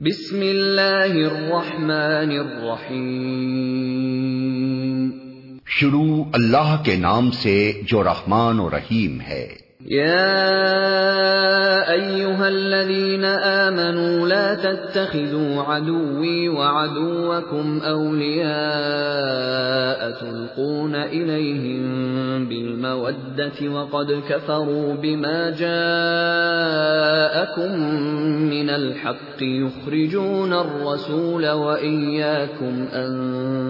بسم اللہ الرحمن الرحیم۔ شروع اللہ کے نام سے جو رحمان و رحیم ہے۔ يا ايها الذين امنوا لا تتخذوا عدوي وعدوكم اولياء تلقون اليهم بالموده وقد كفروا بما جاءكم من الحق يخرجون الرسول واياكم ان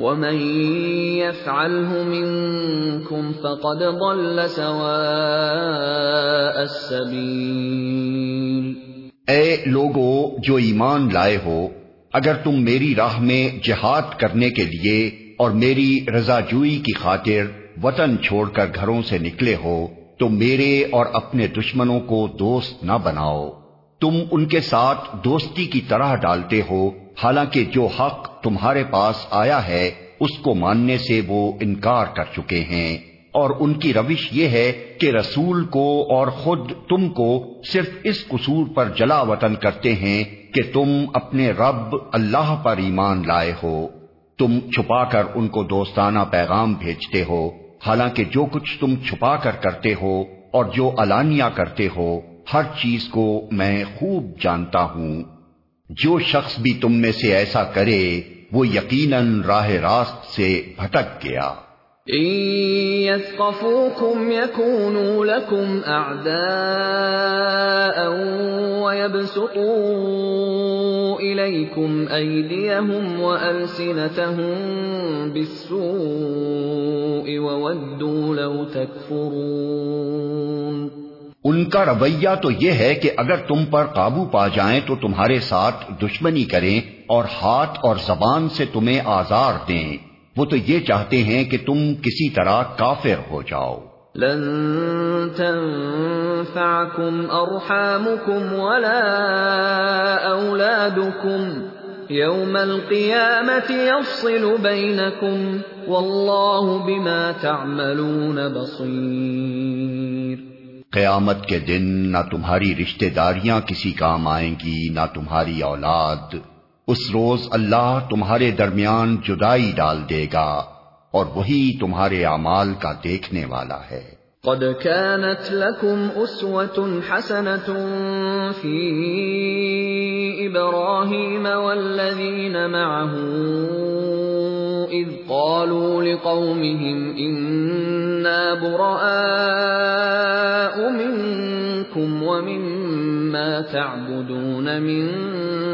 ومن يفعله منكم فقد ضل سواء السبيل اے لوگو، جو ایمان لائے ہو، اگر تم میری راہ میں جہاد کرنے کے لیے اور میری رضا جوئی کی خاطر وطن چھوڑ کر گھروں سے نکلے ہو، تو میرے اور اپنے دشمنوں کو دوست نہ بناؤ۔ تم ان کے ساتھ دوستی کی طرح ڈالتے ہو حالانکہ جو حق تمہارے پاس آیا ہے، اس کو ماننے سے وہ انکار کر چکے ہیں۔ اور ان کی روش یہ ہے کہ رسول کو اور خود تم کو صرف اس قصور پر جلا وطن کرتے ہیں کہ تم اپنے رب اللہ پر ایمان لائے ہو۔ تم چھپا کر ان کو دوستانہ پیغام بھیجتے ہو۔ حالانکہ جو کچھ تم چھپا کر کرتے ہو اور جو علانیہ کرتے ہو، ہر چیز کو میں خوب جانتا ہوں۔ جو شخص بھی تم میں سے ایسا کرے، وہ یقیناً راہ راست سے بھٹک گیا۔ يثقفوكم يكونوا لكم أعداء ويبسطوا إليكم أيديهم وألسنتهم بالسوء وودوا لو تكفرون ان کا رویہ تو یہ ہے کہ اگر تم پر قابو پا جائیں تو تمہارے ساتھ دشمنی کریں اور ہاتھ اور زبان سے تمہیں آزار دیں۔ وہ تو یہ چاہتے ہیں کہ تم کسی طرح کافر ہو جاؤ۔ لن تنفعكم ارحامكم ولا اولادكم يوم القيامه يفصل بينكم والله بما تعملون بصير قیامت کے دن نہ تمہاری رشتہ داریاں کسی کام آئیں گی، نہ تمہاری اولاد۔ اس روز اللہ تمہارے درمیان جدائی ڈال دے گا اور وہی تمہارے اعمال کا دیکھنے والا ہے۔ قد كانت لكم أسوة حسنة في إبراهيم والذين معه إذ قالوا لقومهم إنا براء منكم ومما تعبدون من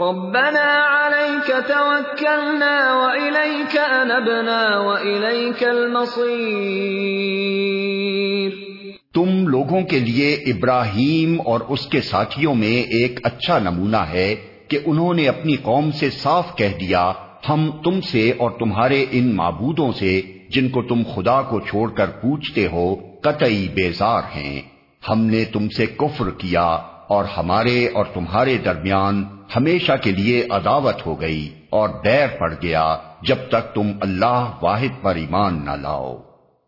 ربنا عليك توكلنا وإليك أنبنا وإليك المصير تم لوگوں کے لیے ابراہیم اور اس کے ساتھیوں میں ایک اچھا نمونہ ہے کہ انہوں نے اپنی قوم سے صاف کہہ دیا، ہم تم سے اور تمہارے ان معبودوں سے، جن کو تم خدا کو چھوڑ کر پوچھتے ہو، قطعی بیزار ہیں۔ ہم نے تم سے کفر کیا اور ہمارے اور تمہارے درمیان ہمیشہ کے لیے عداوت ہو گئی اور دیر پڑ گیا جب تک تم اللہ واحد پر ایمان نہ لاؤ۔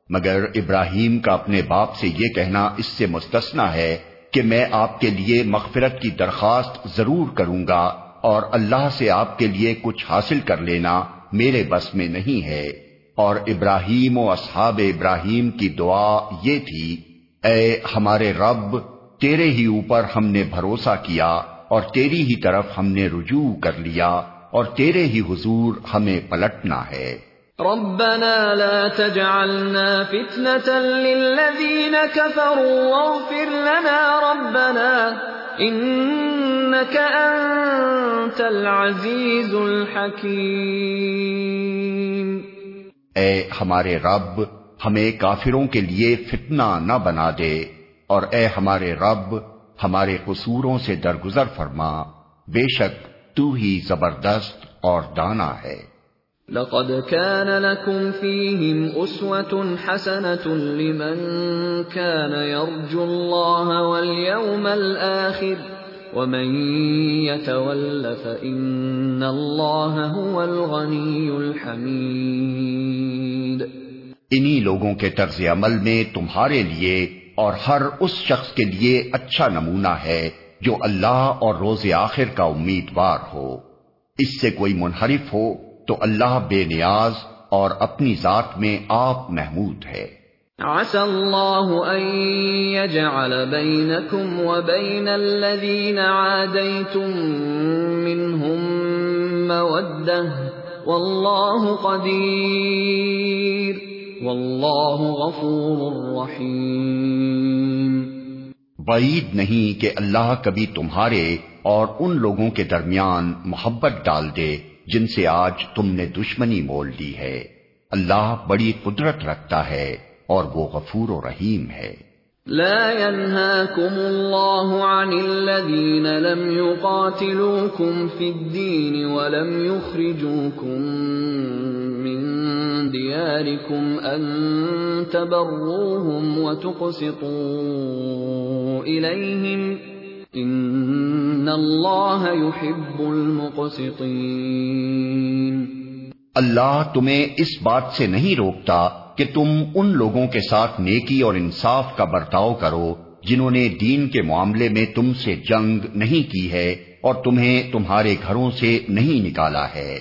مگر ابراہیم کا اپنے باپ سے یہ کہنا اس سے مستثنا ہے کہ میں آپ کے لیے مغفرت کی درخواست ضرور کروں گا اور اللہ سے آپ کے لیے کچھ حاصل کر لینا میرے بس میں نہیں ہے۔ اور ابراہیم و اصحاب ابراہیم کی دعا یہ تھی، اے ہمارے رب، تیرے ہی اوپر ہم نے بھروسہ کیا۔ اور تیری ہی طرف ہم نے رجوع کر لیا اور تیرے ہی حضور ہمیں پلٹنا ہے۔ ربنا لا تجعلنا فتنة للذين كفروا واغفر لنا ربنا انك انت العزيز الحكيم۔ اے ہمارے رب ہمیں کافروں کے لیے فتنہ نہ بنا دے اور اے ہمارے رب ہمارے قصوروں سے درگزر فرما بے شک تو ہی زبردست اور دانا ہے۔ لقد كان لكم فيهم أسوة حسنة لمن كان يرجو الله واليوم الآخر ومن يتول فإن الله هو الغني الحميد۔ انہی لوگوں کے طرز عمل میں تمہارے لیے اور ہر اس شخص کے لیے اچھا نمونہ ہے جو اللہ اور روز آخر کا امیدوار ہو۔ اس سے کوئی منحرف ہو تو اللہ بے نیاز اور اپنی ذات میں آپ محمود ہے۔ عسى الله ان يجعل بينكم وبين الذين عاديتم منهم موده والله قدير۔ والله غفور بعید نہیں کہ اللہ کبھی تمہارے اور ان لوگوں کے درمیان محبت ڈال دے جن سے آج تم نے دشمنی مول لی ہے۔ اللہ بڑی قدرت رکھتا ہے اور وہ غفور و رحیم ہے۔ لا ينهاكم الله عن الذين لم يقاتلوكم في الدين ولم يخرجوكم دياركم أن تبروهم وتقسطوا إليهم ان اللہ يحب المقسطین اللہ تمہیں اس بات سے نہیں روکتا کہ تم ان لوگوں کے ساتھ نیکی اور انصاف کا برتاؤ کرو جنہوں نے دین کے معاملے میں تم سے جنگ نہیں کی ہے اور تمہیں تمہارے گھروں سے نہیں نکالا ہے۔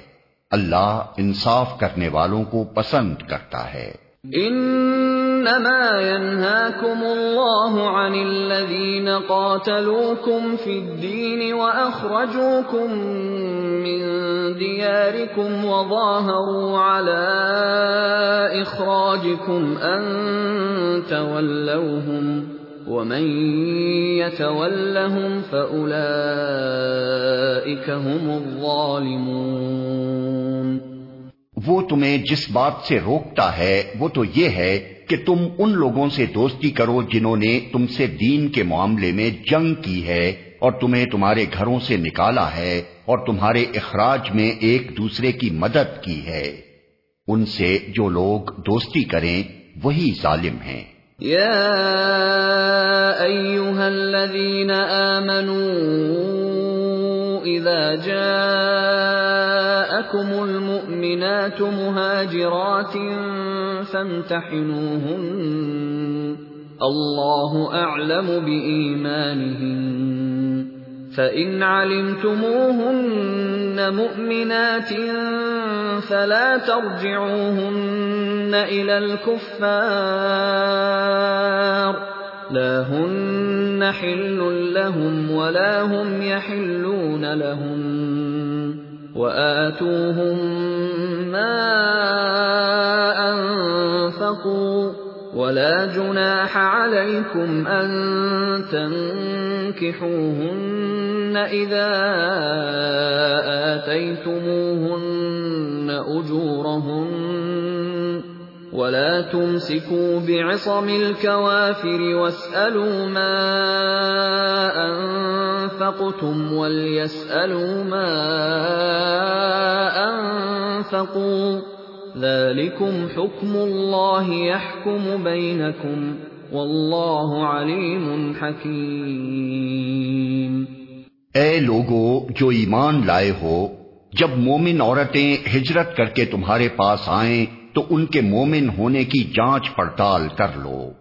اللہ انصاف کرنے والوں کو پسند کرتا ہے۔ انما ينهاكم الله عن الذين قاتلوكم في الدين واخرجوكم من دياركم وظاهروا على اخراجكم ان تولوهم ومن يتولهم فاولئك هم الظالمون وہ تمہیں جس بات سے روکتا ہے، وہ تو یہ ہے کہ تم ان لوگوں سے دوستی کرو جنہوں نے تم سے دین کے معاملے میں جنگ کی ہے اور تمہیں تمہارے گھروں سے نکالا ہے اور تمہارے اخراج میں ایک دوسرے کی مدد کی ہے۔ ان سے جو لوگ دوستی کریں، وہی ظالم ہیں۔ یا ایوہا الذین آمنوا اذا جاءكم المؤمنات مهاجرات فامتحنوهن الله اعلم بايمانهن فان علمتموهن مؤمنات فلا ترجعوهن الى الكفار. لا هن حل لهم ولا هم يحلون لهم. وآتوهم ما أنفقوا. ولا جناح عليكم أن تنكحوهن إذا آتيتموهن. أجورهن ولا تمسكوا بعصم الكوافر واسألوا ما أنفقتم وليسألوا ما أنفقوا ذلكم حكم الله يحكم بينكم والله عليم حكيم اے لوگو جو ایمان لائے ہو جب مومن عورتیں ہجرت کر کے تمہارے پاس آئیں، تو ان کے مومن ہونے کی جانچ پڑتال کر لو۔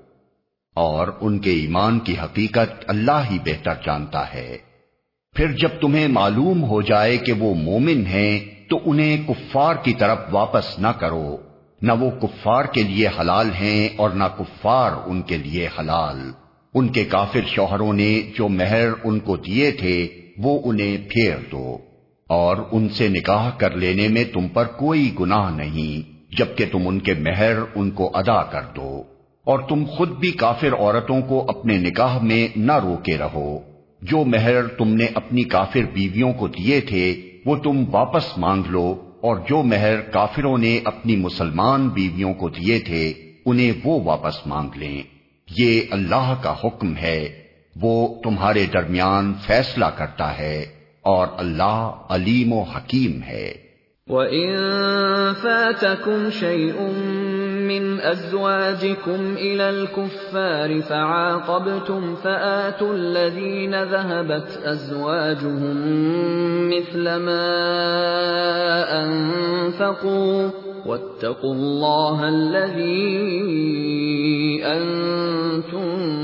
اور ان کے ایمان کی حقیقت اللہ ہی بہتر جانتا ہے۔ پھر جب تمہیں معلوم ہو جائے کہ وہ مومن ہیں، تو انہیں کفار کی طرف واپس نہ کرو۔ نہ وہ کفار کے لیے حلال ہیں اور نہ کفار ان کے لیے حلال۔ ان کے کافر شوہروں نے جو مہر ان کو دیے تھے، وہ انہیں پھیر دو۔ اور ان سے نکاح کر لینے میں تم پر کوئی گناہ نہیں، جبکہ تم ان کے مہر ان کو ادا کر دو۔ اور تم خود بھی کافر عورتوں کو اپنے نکاح میں نہ روکے رہو۔ جو مہر تم نے اپنی کافر بیویوں کو دیے تھے، وہ تم واپس مانگ لو۔ اور جو مہر کافروں نے اپنی مسلمان بیویوں کو دیے تھے، انہیں وہ واپس مانگ لیں۔ یہ اللہ کا حکم ہے۔ وہ تمہارے درمیان فیصلہ کرتا ہے۔ اور اللہ علیم و حکیم ہے۔ وَإِن فَاتَكُمْ شَيْءٌ مِّنْ أَزْوَاجِكُمْ إِلَى الْكُفَّارِ فَعَاقَبْتُمْ فَآتُوا الَّذِينَ ذَهَبَتْ أَزْوَاجُهُمْ مِثْلَ مَا أَنفَقُوا وَاتَّقُوا اللَّهَ الَّذِي أَنتُم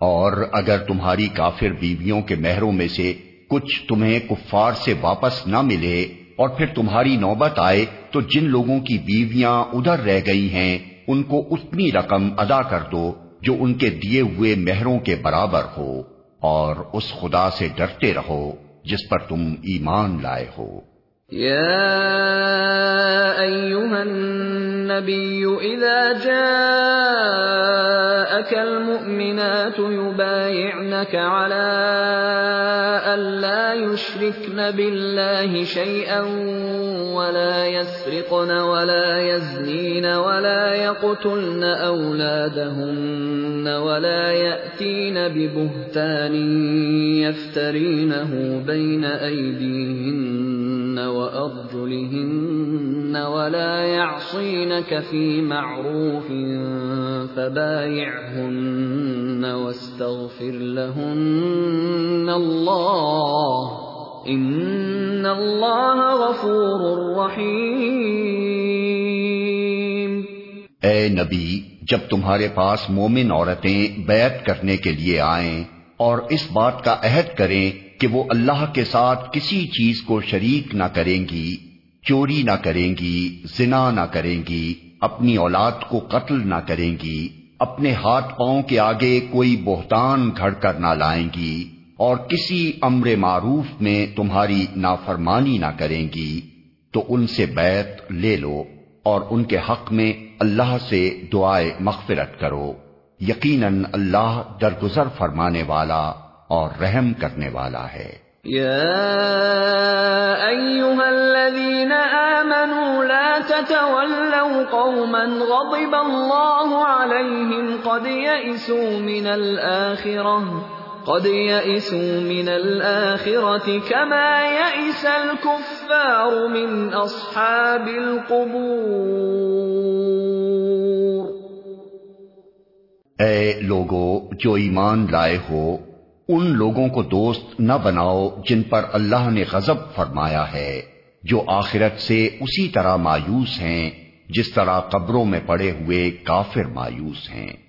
اور اگر تمہاری کافر بیویوں کے مہروں میں سے کچھ تمہیں کفار سے واپس نہ ملے اور پھر تمہاری نوبت آئے تو جن لوگوں کی بیویاں ادھر رہ گئی ہیں، ان کو اتنی رقم ادا کر دو جو ان کے دیے ہوئے مہروں کے برابر ہو اور اس خدا سے ڈرتے رہو جس پر تم ایمان لائے ہو۔ النبي إذا جاءك المؤمنات يبايعنك على أن لا يشركن بالله شيئا ولا يسرقن ولا يزنين ولا يقتلن أولادهن ولا يأتين ببهتان يفترينه بين أيديهن وأرجلهن ولا يعصينك في معروف فبايعهن واستغفر لهن الله ان اللہ غفور رحیم اے نبی، جب تمہارے پاس مومن عورتیں بیعت کرنے کے لیے آئیں اور اس بات کا عہد کریں کہ وہ اللہ کے ساتھ کسی چیز کو شریک نہ کریں گی چوری نہ کریں گی، زنا نہ کریں گی، اپنی اولاد کو قتل نہ کریں گی، اپنے ہاتھ پاؤں کے آگے کوئی بہتان گھڑ کر نہ لائیں گی، اور کسی امر معروف میں تمہاری نافرمانی نہ کریں گی، تو ان سے بیت لے لو اور ان کے حق میں اللہ سے دعائے مغفرت کرو۔ یقیناً اللہ درگزر فرمانے والا اور رحم کرنے والا ہے۔ يا أيها الذين آمنوا لا تتولوا قوما غضب الله عليهم قد يئسوا من الآخرة قد يئسوا من الآخرة كما يئس الكفار من أصحاب القبور اے لوگو، جو ایمان لائے ہو ان لوگوں کو دوست نہ بناؤ جن پر اللہ نے غضب فرمایا ہے، جو آخرت سے اسی طرح مایوس ہیں، جس طرح قبروں میں پڑے ہوئے کافر مایوس ہیں۔